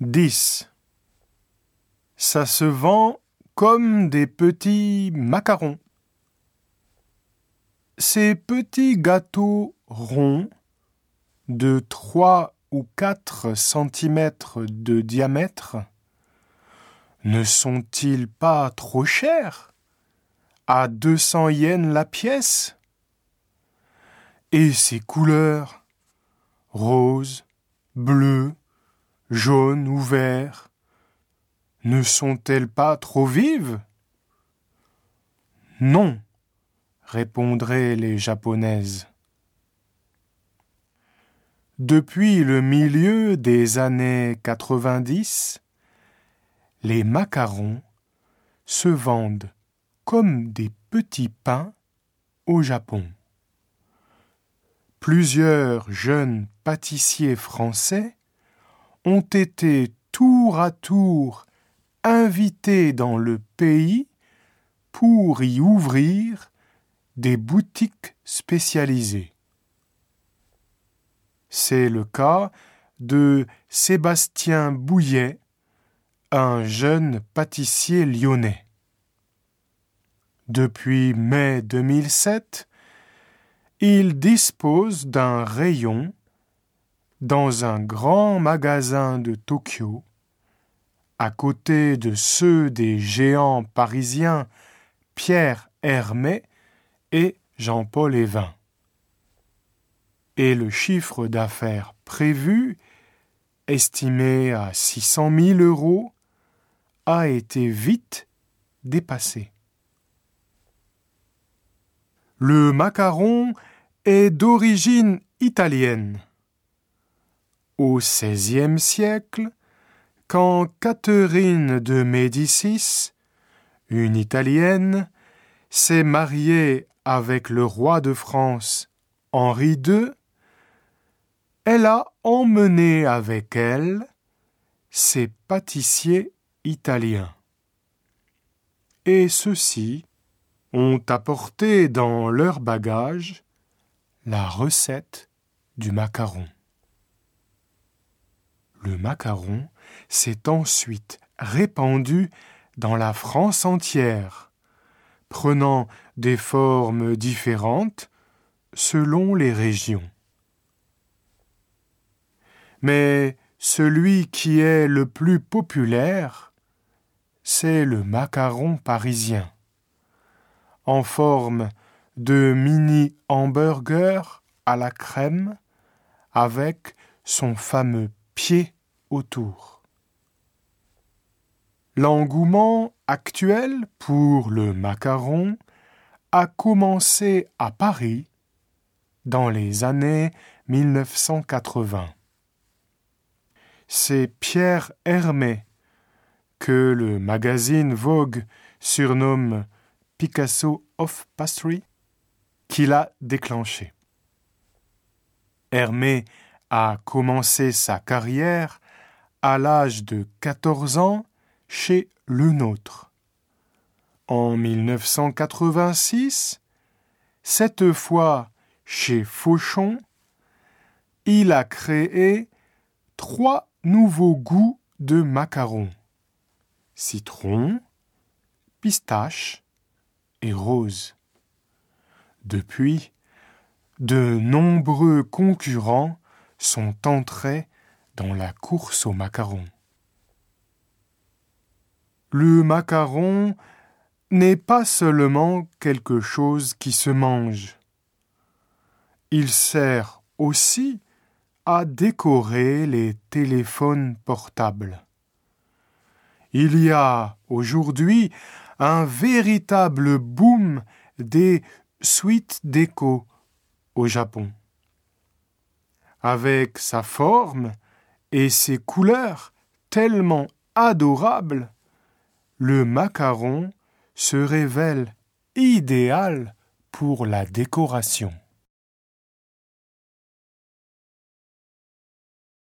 10. Ça se vend comme des petits macarons. Ces petits gâteaux ronds de 3 ou 4 cm de diamètre ne sont-ils pas trop chers À 200 yens la pièce? Et ces couleurs Rose, bleu, jaune ou vert Ne sont-elles pas trop vives? Non, répondraient les japonaises. Depuis le milieu des années 90, les macarons se vendent comme des petits pains au Japon. Plusieurs jeunes pâtissiers français ont été tour à tour invités dans le pays pour y ouvrir des boutiques spécialisées. C'est le cas de Sébastien Bouillet, un jeune pâtissier lyonnais. Depuis mai 2007, il dispose d'un rayon dans un grand magasin de Tokyo, à côté de ceux des géants parisiens Pierre Hermé et Jean-Paul Evin et le chiffre d'affaires prévu, estimé à 600 000 euros, a été vite dépassé. Le macaron est d'origine italienne. Au XVIe siècle, quand Catherine de Médicis, une Italienne, s'est mariée avec le roi de France Henri II, elle a emmené avec elle ses pâtissiers italiens. Et ceux-ci ont apporté dans leur bagage la recette du macaron. Le macaron s'est ensuite répandu dans la France entière, prenant des formes différentes selon les régions. Mais celui qui est le plus populaire, c'est le macaron parisien, en forme de mini hamburger à la crème avec son fameux pied L'engouement actuel pour le macaron a commencé à Paris dans les années 1980 c'est Pierre Hermé, que le magazine Vogue surnomme Picasso of Pastry, qui l'a déclenché. Hermé a commencé sa carrière à l'âge de 14 ans chez Le Nôtre. En 1986, cette fois chez Fauchon, il a créé trois nouveau goût de macaron. Citron, pistache et rose. Depuis, de nombreux concurrents sont entrés dans la course au macaron. Le macaron n'est pas seulement quelque chose qui se mange. Il sert aussi à décorer les téléphones portables. Il y a aujourd'hui un véritable boom des suites déco au Japon. Avec sa forme et ses couleurs tellement adorables, le macaron se révèle idéal pour la décoration.